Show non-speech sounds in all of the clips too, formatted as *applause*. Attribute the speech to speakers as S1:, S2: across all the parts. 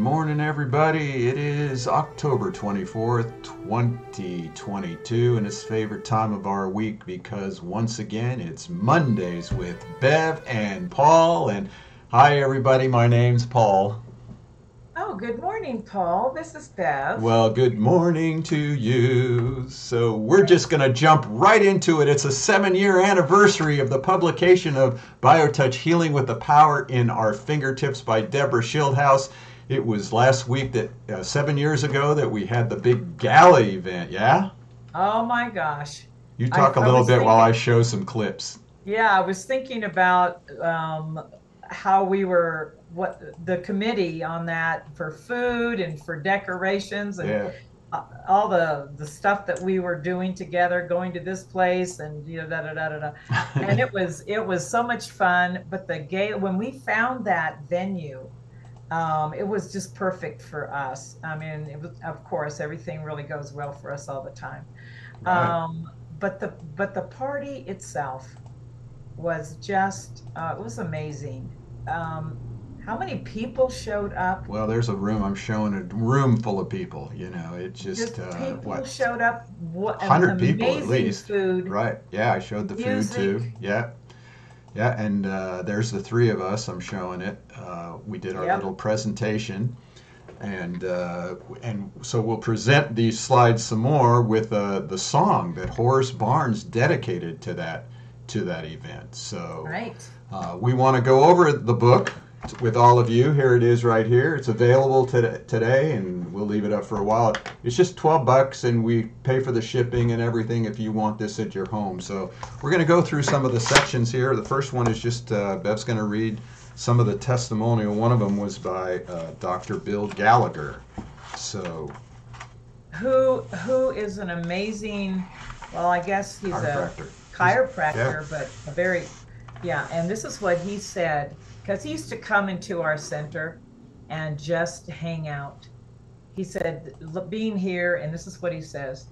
S1: morning, everybody. It is October 24th, 2022, and it's favorite time of our week because once again it's Mondays with Bev and Paul. And hi, everybody. My name's Paul.
S2: Oh, good morning, Paul. This is Bev.
S1: Well, good morning to you. So, we're just going to jump right into it. It's a seven year anniversary of the publication of BioTouch Healing with the Power in Our Fingertips by Deborah Schildhouse. It was last week that, uh, seven years ago, that we had the big gala event, yeah?
S2: Oh my gosh.
S1: You talk
S2: I-
S1: a little bit while I show some clips.
S2: Yeah, I was thinking about um, how we were, what the committee on that for food and for decorations and
S1: Yeah.
S2: all the the stuff that we were doing together, going to this place and you know da da da da da. And it was it was so much fun. But the gay when we found that venue, um, it was just perfect for us. I mean, it was of course everything really goes well for us all the time.
S1: Right.
S2: Um, but the but the party itself was just uh, it was amazing. Um, how many people showed up?
S1: Well, there's a room I'm showing, a room full of people. You know, it just,
S2: Just
S1: uh,
S2: people
S1: what?
S2: showed up. What
S1: 100 people at least.
S2: Food.
S1: Right. Yeah, I showed the food too. Yeah. Yeah, and uh, there's the three of us. I'm showing it. Uh, we did our
S2: Yep.
S1: little presentation, and uh, and so we'll present these slides some more with uh, the song that Horace Barnes dedicated to that to that event. So
S2: Right.
S1: uh, we want to go over the book with all of you. Here it is right here. It's available to, today, and we'll leave it up for a while. It's just 12 bucks, and we pay for the shipping and everything if you want this at your home. So we're going to go through some of the sections here. The first one is just uh, Bev's going to read some of the testimonial. One of them was by uh, Dr. Bill Gallagher. So,
S2: Who who is an amazing? Well, I guess he's a
S1: chiropractor.
S2: chiropractor, but a very yeah. And this is what he said because he used to come into our center and just hang out. He said, being here, and this is what he says: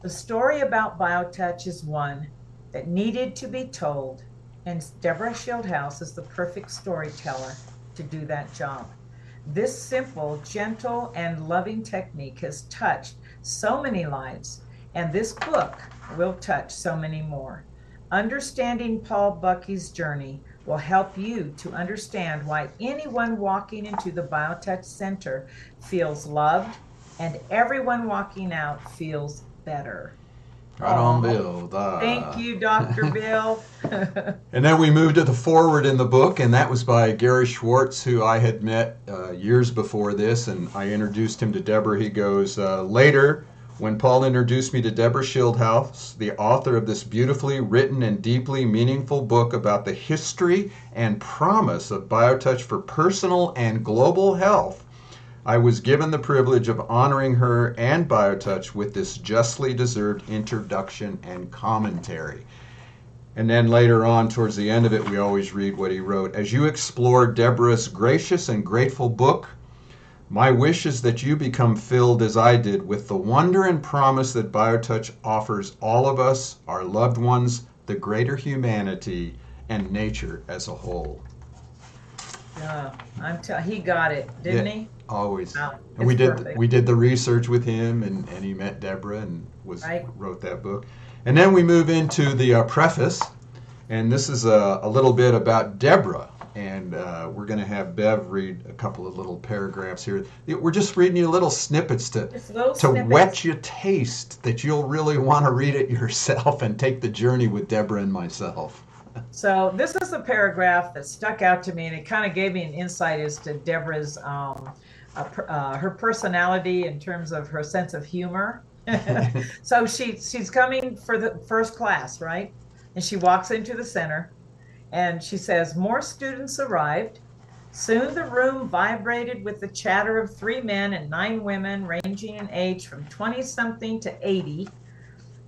S2: the story about BioTouch is one that needed to be told, and Deborah Schildhouse is the perfect storyteller to do that job. This simple, gentle, and loving technique has touched so many lives, and this book will touch so many more. Understanding Paul Bucky's journey will help you to understand why anyone walking into the BioTouch Center feels loved and everyone walking out feels better.
S1: Right on,
S2: Aw.
S1: Bill. Uh,
S2: Thank you, Dr. *laughs* Bill. *laughs*
S1: And then we moved to the foreword in the book, and that was by Gary Schwartz, who I had met uh, years before this, and I introduced him to Deborah. He goes, uh, Later, when Paul introduced me to Deborah Schildhouse, the author of this beautifully written and deeply meaningful book about the history and promise of biotouch for personal and global health, I was given the privilege of honoring her and BioTouch with this justly deserved introduction and commentary. And then later on, towards the end of it, we always read what he wrote. As you explore Deborah's gracious and grateful book, my wish is that you become filled as I did with the wonder and promise that BioTouch offers all of us, our loved ones, the greater humanity, and nature as a whole.
S2: Yeah, I'm tell he got it, didn't
S1: Yeah.
S2: he?
S1: Always.
S2: Wow,
S1: And we
S2: it's
S1: did
S2: perfect.
S1: we did the research with him, and, and he met Deborah and was
S2: Right.
S1: wrote that book. And then we move into the uh, preface, and this is a, a little bit about Deborah. And uh, we're going to have Bev read a couple of little paragraphs here. We're just reading you little snippets to
S2: little
S1: to
S2: snippets.
S1: whet your taste that you'll really want to read it yourself and take the journey with Deborah and myself.
S2: So this is a paragraph that stuck out to me, and it kind of gave me an insight as to Deborah's um, uh, uh, her personality in terms of her sense of humor. *laughs* so she she's coming for the first class, right? And she walks into the center, and she says, "More students arrived." Soon the room vibrated with the chatter of three men and nine women, ranging in age from 20 something to 80.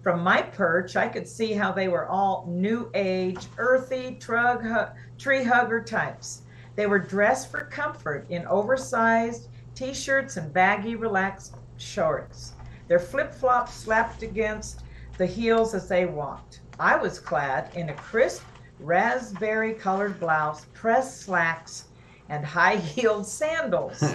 S2: From my perch, I could see how they were all new age, earthy, trug, tree hugger types. They were dressed for comfort in oversized t shirts and baggy, relaxed shorts. Their flip flops slapped against the heels as they walked. I was clad in a crisp, raspberry colored blouse, pressed slacks, and high heeled sandals. *laughs*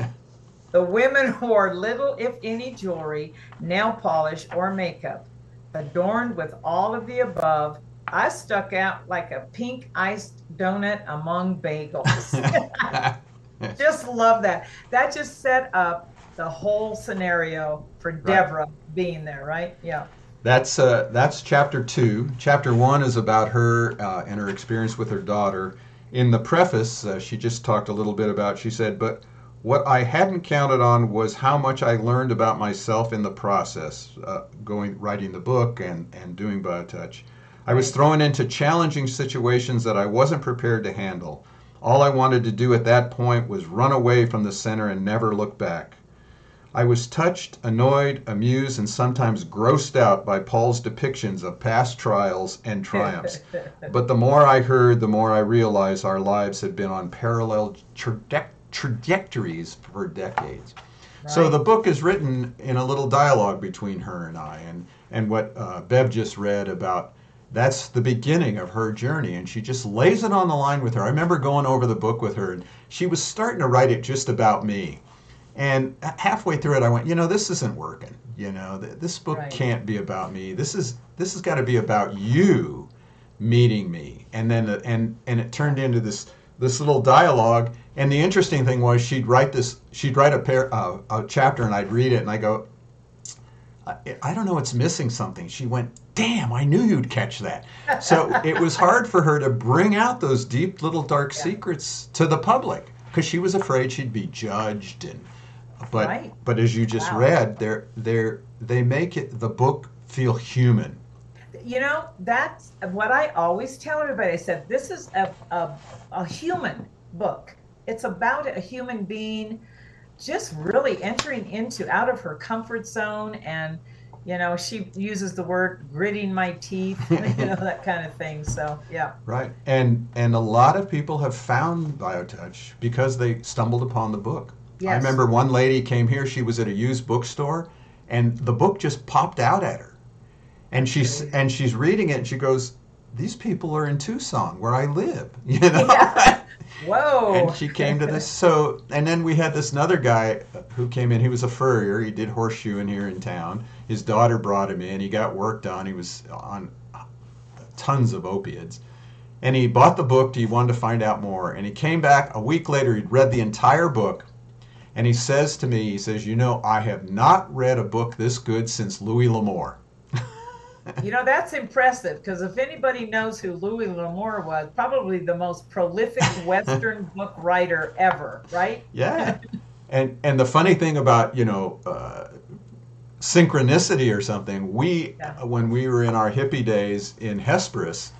S2: The women wore little, if any, jewelry, nail polish, or makeup. Adorned with all of the above, I stuck out like a pink iced donut among bagels. *laughs* *laughs* just love that. That just set up the whole scenario for Deborah right. being there, right? Yeah.
S1: That's uh, that's chapter two. Chapter one is about her uh, and her experience with her daughter. In the preface, uh, she just talked a little bit about. She said, "But what I hadn't counted on was how much I learned about myself in the process, uh, going writing the book and and doing BioTouch. I was thrown into challenging situations that I wasn't prepared to handle. All I wanted to do at that point was run away from the center and never look back. I was touched, annoyed, amused, and sometimes grossed out by Paul's depictions of past trials and triumphs. *laughs* but the more I heard, the more I realized our lives had been on parallel traje- trajectories for decades. Right. So the book is written in a little dialogue between her and I, and, and what uh, Bev just read about that's the beginning of her journey and she just lays it on the line with her i remember going over the book with her and she was starting to write it just about me and halfway through it i went you know this isn't working you know this book right. can't be about me this is this has got to be about you meeting me and then and and it turned into this this little dialogue and the interesting thing was she'd write this she'd write a pair uh, a chapter and i'd read it and i go I, I don't know it's missing something she went damn, I knew you'd catch that. So *laughs* it was hard for her to bring out those deep little dark yeah. secrets to the public because she was afraid she'd be judged and but right. but as you just wow. read they're they're they make it the book feel human.
S2: You know that's what i always tell everybody. I said this is a, a, a human book. It's about a human being just really entering into out of her comfort zone and you know she uses the word gritting my teeth *laughs* you know that kind of thing. So yeah.
S1: Right. And and a lot of people have found biotouch because they stumbled upon the book yes. i remember one lady came here she was at a used bookstore and the book just popped out at her and she's and she's reading it and she goes these people are in tucson where i live *laughs* you know yeah. *laughs*
S2: Whoa.
S1: And she came to this. So, and then we had this another guy who came in. He was a furrier. He did horseshoeing here in town. His daughter brought him in. He got work done. He was on uh, tons of opiates. And he bought the book. He wanted to find out more. And he came back a week later. He'd read the entire book. And he says to me, he says, You know, I have not read a book this good since Louis L'Amour *laughs*
S2: you know, that's impressive because if anybody knows who Louis L'Amour was, probably the most prolific *laughs* Western book writer ever, right?
S1: Yeah. and and the funny thing about, you know, uh, synchronicity or something, we, yeah. when we were in our hippie days in Hesperus,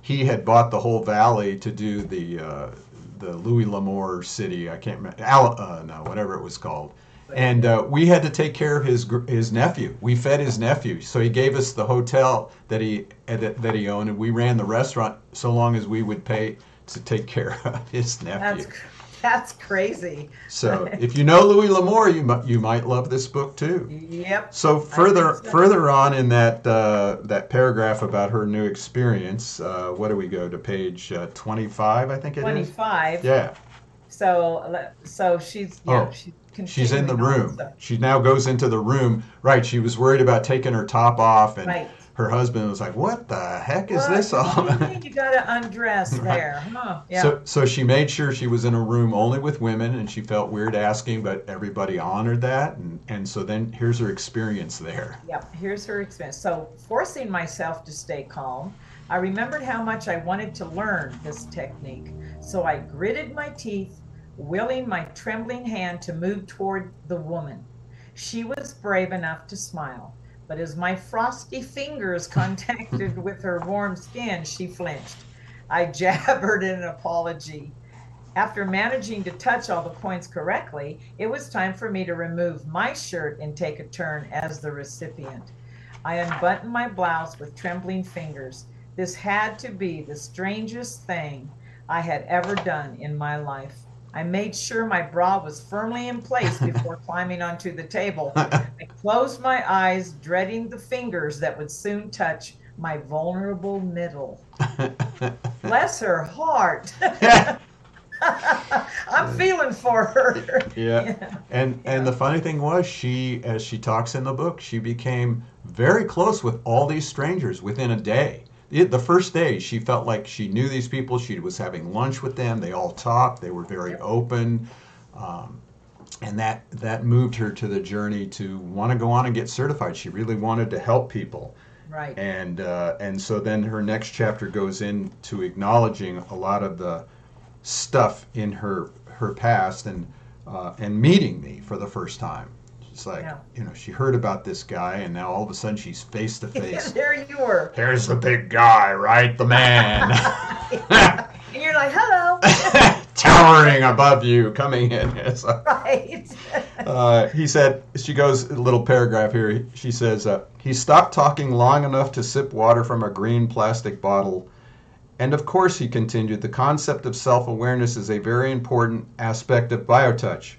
S1: he had bought the whole valley to do the, uh, the Louis L'Amour city. I can't remember, Al, uh, no, whatever it was called and uh, we had to take care of his his nephew. We fed his nephew, so he gave us the hotel that he that he owned, and we ran the restaurant so long as we would pay to take care *laughs* of his nephew.
S2: That's, *laughs* that's crazy.
S1: so *laughs* if you know Louis L'Amour, you might you might love this book too.
S2: Yep.
S1: So further so. further on in that uh, that paragraph about her new experience, uh, what do we go to page uh, twenty five? I think it
S2: 25.
S1: is. Twenty five. Yeah.
S2: So so she's yeah oh. she's
S1: She's in the room. She now goes into the room. Right. She was worried about taking her top off, and right. Her husband was like, "What the heck is what? this all?"
S2: you got to undress *laughs* right. there, huh?
S1: Yeah. So, so she made sure she was in a room only with women, and she felt weird asking, but everybody honored that, and and so then here's her experience there.
S2: Yep. Here's her experience. So, forcing myself to stay calm. I remembered how much I wanted to learn this technique, so I gritted my teeth willing my trembling hand to move toward the woman. She was brave enough to smile, but as my frosty fingers *laughs* contacted with her warm skin, she flinched. I *laughs* jabbered an apology. After managing to touch all the points correctly, it was time for me to remove my shirt and take a turn as the recipient. I unbuttoned my blouse with trembling fingers. This had to be the strangest thing I had ever done in my life. I made sure my bra was firmly in place *laughs* before climbing onto the table. I closed my eyes, dreading the fingers that would soon touch my vulnerable middle. *laughs* Bless her heart. *laughs* I'm feeling for her.
S1: Yeah. And and the funny thing was she as she talks in the book, she became very close with all these strangers within a day. The the first day she felt like she knew these people. She was having lunch with them. They all talked. They were very open. Um, and that that moved her to the journey to want to go on and get certified. She really wanted to help people.
S2: Right.
S1: And uh, and so then her next chapter goes into acknowledging a lot of the stuff in her her past and uh, and meeting me for the first time. It's like
S2: Yeah.
S1: you know she heard about this guy and now all of a sudden she's face to *laughs* face.
S2: there you were.
S1: Here's the big guy, right? The man. *laughs*
S2: And you're like, hello. *laughs*
S1: Towering above you, coming in. It's like-
S2: right.
S1: uh, he said, she goes, a little paragraph here. She says, uh, he stopped talking long enough to sip water from a green plastic bottle. And of course, he continued, the concept of self awareness is a very important aspect of biotouch.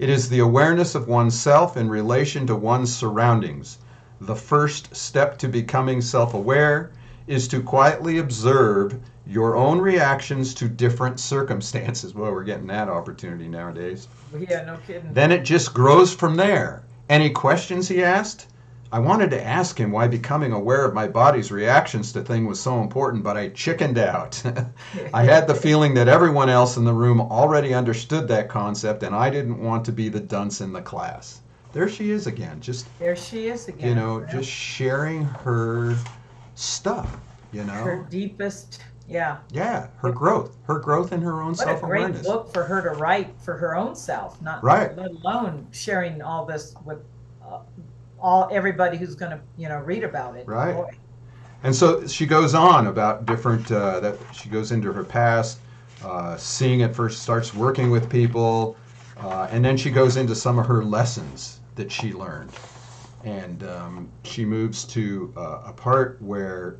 S1: It is the awareness of oneself in relation to one's surroundings. The first step to becoming self aware is to quietly observe your own reactions to different circumstances. Well, we're getting that opportunity nowadays.
S2: yeah, no kidding.
S1: Then it just grows from there. Any questions he asked? I wanted to ask him why becoming aware of my body's reactions to things was so important, but I chickened out. *laughs* I had the feeling that everyone else in the room already understood that concept, and I didn't want to be the dunce in the class. There she is again, just,
S2: there she is again.
S1: you know, just sharing her stuff, you know?
S2: her deepest. Yeah.
S1: Yeah, her growth, her growth in her own
S2: What a
S1: self
S2: great
S1: awareness.
S2: book for her to write for her own self, not
S1: Right.
S2: let alone sharing all this with uh, all everybody who's going to you know read about it.
S1: Right.
S2: Boy.
S1: And so she goes on about different, uh, that she goes into her past, uh, seeing it first, starts working with people, uh, and then she goes into some of her lessons that she learned. And um, she moves to uh, a part where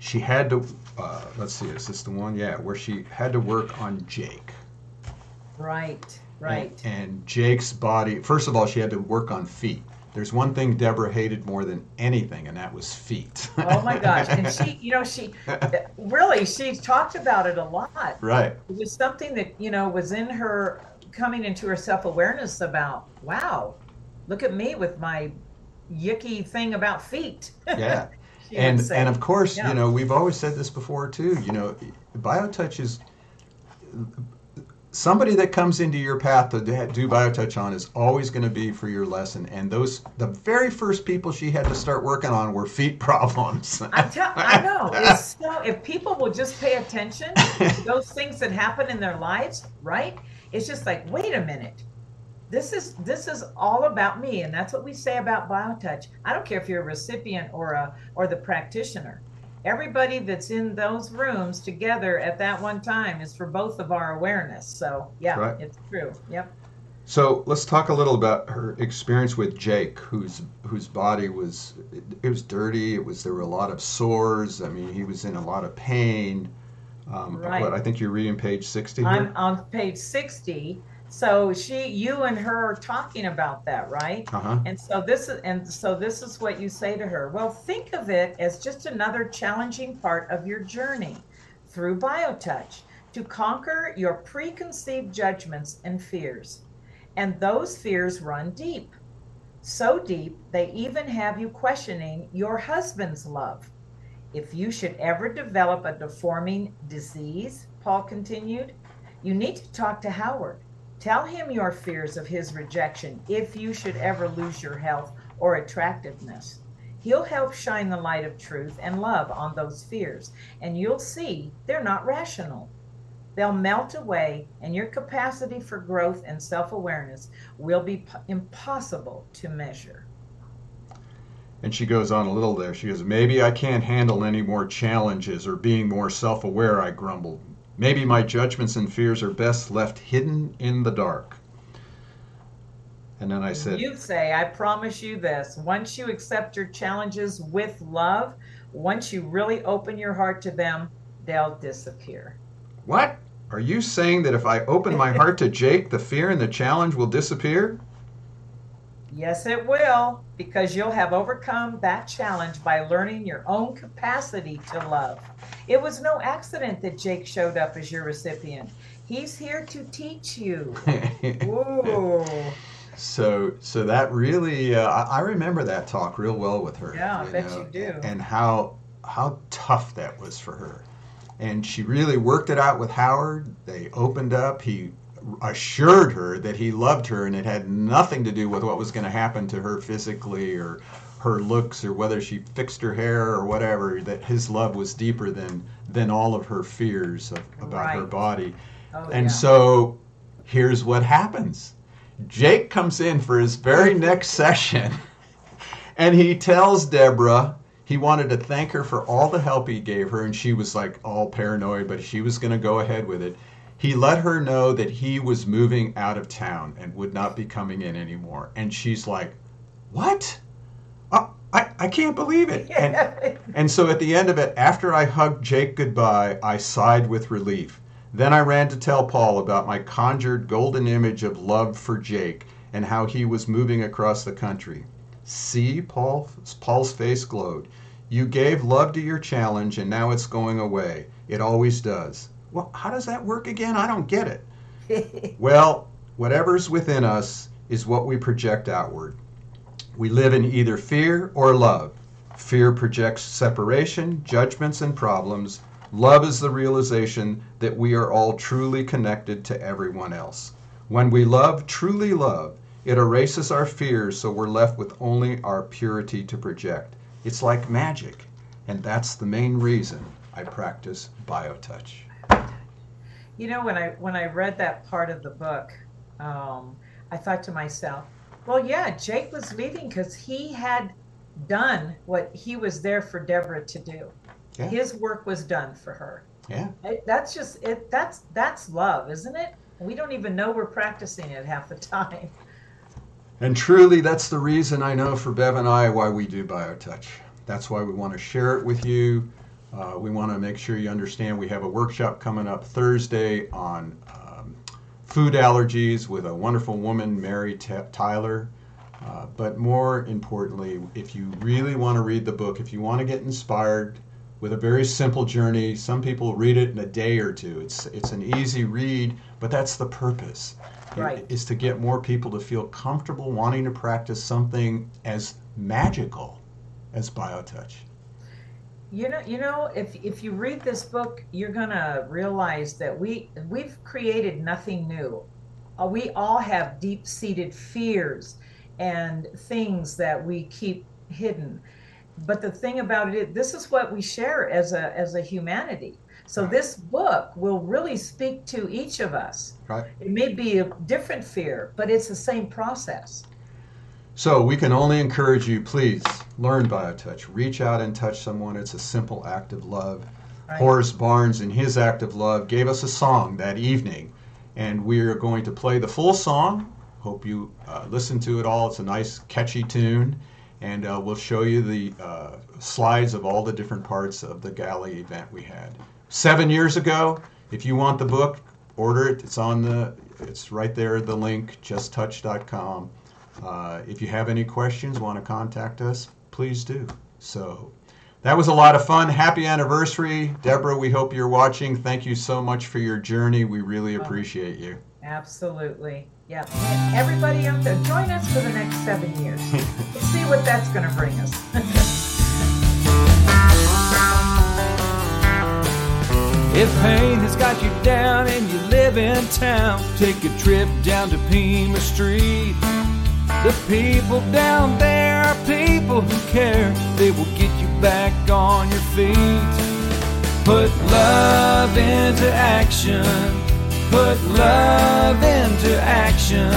S1: she had to, uh, let's see, is this the one? Yeah, where she had to work on Jake.
S2: Right. Right.
S1: And, Jake's body, first of all, she had to work on feet. There's one thing Deborah hated more than anything, and that was feet.
S2: oh my gosh! And she, *laughs* you know, she really she talked about it a lot.
S1: right.
S2: It was something that you know was in her coming into her self awareness about. Wow, look at me with my yicky thing about feet.
S1: Yeah. *laughs* And and of course,
S2: Yeah.
S1: you know, we've always said this before too. You know, BioTouch is somebody that comes into your path to do BioTouch on is always going to be for your lesson. And those the very first people she had to start working on were feet *laughs* problems.
S2: I tell, I know. It's so if people will just pay attention to those things that happen in their lives, right? It's just like, wait a minute. This is this is all about me, and that's what we say about BioTouch. I don't care if you're a recipient or a or the practitioner. Everybody that's in those rooms together at that one time is for both of our awareness. So yeah,
S1: Right.
S2: it's true. Yep.
S1: So let's talk a little about her experience with Jake, whose whose body was it, it was dirty. It was there were a lot of sores. I mean, he was in a lot of pain. Um,
S2: Right.
S1: What I think you're reading page sixty here.
S2: I'm on page sixty. So she, you, and her are talking about that, right?
S1: Uh huh.
S2: And so this is and so this is what you say to her. Well, think of it as just another challenging part of your journey through BioTouch to conquer your preconceived judgments and fears. And those fears run deep. So deep they even have you questioning your husband's love. If you should ever develop a deforming disease, Paul continued, you need to talk to Howard. Tell him your fears of his rejection if you should ever lose your health or attractiveness. He'll help shine the light of truth and love on those fears, and you'll see they're not rational. They'll melt away, and your capacity for growth and self awareness will be impossible to measure.
S1: And she goes on a little there. She goes, Maybe I can't handle any more challenges or being more self aware, I grumbled. Maybe my judgments and fears are best left hidden in the dark. And then I said,
S2: You say, I promise you this once you accept your challenges with love, once you really open your heart to them, they'll disappear.
S1: What? Are you saying that if I open my heart to Jake, the fear and the challenge will disappear?
S2: Yes, it will, because you'll have overcome that challenge by learning your own capacity to love. It was no accident that Jake showed up as your recipient. He's here to teach you. *laughs* Ooh.
S1: So, so that really, uh, I, I remember that talk real well with her.
S2: Yeah, I bet you do.
S1: And how how tough that was for her, and she really worked it out with Howard. They opened up. He assured her that he loved her, and it had nothing to do with what was going to happen to her physically or her looks or whether she fixed her hair or whatever. That his love was deeper than than all of her fears of, about her body.
S2: Oh,
S1: And
S2: yeah.
S1: so here's what happens Jake comes in for his very *laughs* next session and he tells Deborah he wanted to thank her for all the help he gave her, and she was like all paranoid, but she was going to go ahead with it. He let her know that he was moving out of town and would not be coming in anymore. And she's like, What? Oh, I, I can't believe it. *laughs* And, and so at the end of it, after I hugged Jake goodbye, I sighed with relief. Then I ran to tell Paul about my conjured golden image of love for Jake and how he was moving across the country. See, Paul, Paul's face glowed. You gave love to your challenge and now it's going away. It always does. Well, how does that work again? I don't get it. *laughs* Well, whatever's within us is what we project outward. We live in either fear or love. Fear projects separation, judgments, and problems. Love is the realization that we are all truly connected to everyone else. When we love, truly love, it erases our fears so we're left with only our purity to project. It's like magic, and that's the main reason I practice BioTouch.
S2: You know, when I when I read that part of the book, um, I thought to myself, well, yeah, Jake was leaving because he had done what he was there for Deborah to do.
S1: Yeah.
S2: His work was done for her.
S1: Yeah.
S2: It, that's just it. That's that's love, isn't it? We don't even know we're practicing it half the *laughs* time.
S1: And truly, that's the reason I know for Bev and I why we do BioTouch. That's why we want to share it with you. Uh, we want to make sure you understand we have a workshop coming up Thursday on um, food allergies with a wonderful woman, Mary T- Tyler. Uh, but more importantly, if you really want to read the book, if you want to get inspired with a very simple journey, some people read it in a day or two. It's it's an easy read, but that's the purpose.
S2: Right.
S1: Is to get more people to feel comfortable wanting to practice something as magical as BioTouch.
S2: You know, you know, if if you read this book, you're gonna realize that we we've created nothing new. Uh, we all have deep-seated fears and things that we keep hidden. But the thing about it, this is what we share as a as a humanity. So
S1: Right.
S2: this book will really speak to each of us.
S1: Right.
S2: It may be a different fear, but it's the same process.
S1: So we can only encourage you, please learn BioTouch. Reach out and touch someone. It's a simple act of love.
S2: Right?
S1: Horace Barnes, in his act of love, gave us a song that evening, and we are going to play the full song. Hope you uh, listen to it all. It's a nice, catchy tune, and uh, we'll show you the uh, slides of all the different parts of the galley event we had seven years ago. If you want the book, order it. It's on the. It's right there. The link, justtouch.com. Uh, if you have any questions, want to contact us, please do. So that was a lot of fun. Happy anniversary. Deborah, we hope you're watching. Thank you so much for your journey. We really appreciate you.
S2: Absolutely. Yeah. And everybody out there, join us for the next seven years. Let's *laughs* see what that's going to bring us.
S3: If pain has got you down and you live in town, take a trip down to Pima Street. The people down there are people who care. They will get you back on your feet. Put love into action. Put love into action.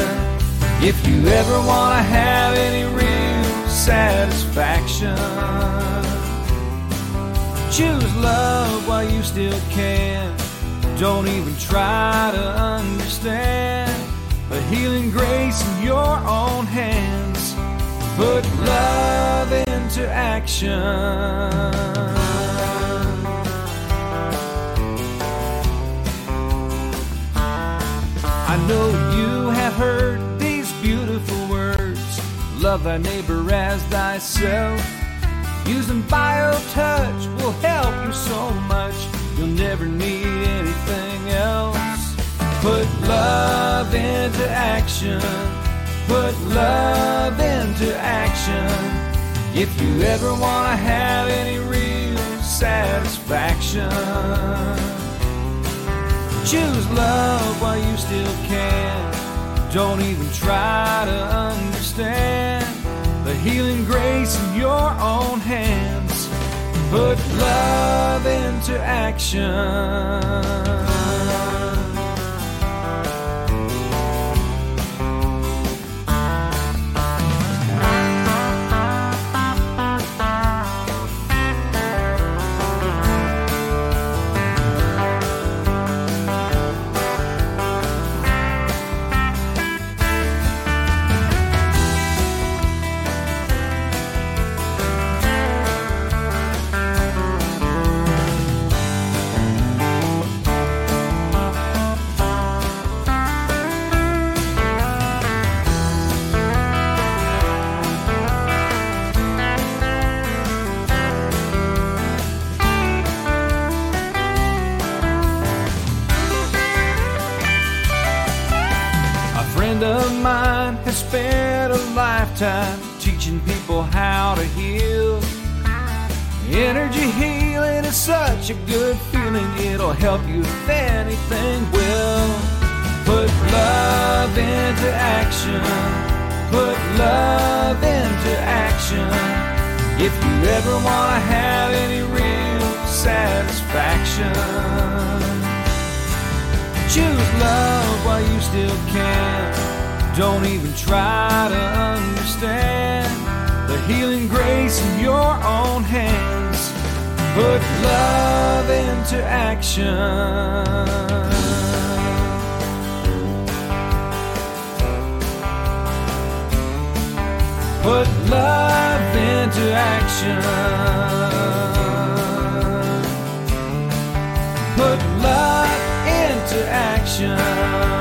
S3: If you ever want to have any real satisfaction. Choose love while you still can. Don't even try to understand. A healing grace in your own hands. Put love into action. I know you have heard these beautiful words. love thy neighbor as thyself. Using BioTouch will help you so much. You'll never need anything else. Put love into action. Put love into action. If you ever want to have any real satisfaction, choose love while you still can. Don't even try to understand the healing grace in your own hands. Put love into action. Lifetime teaching people how to heal. Energy healing is such a good feeling, it'll help you if anything will. Put love into action. Put love into action. If you ever want to have any real satisfaction. Choose love while you still can. Don't even try to understand the healing grace in your own hands. Put love into action. Put love into action. Put love into action.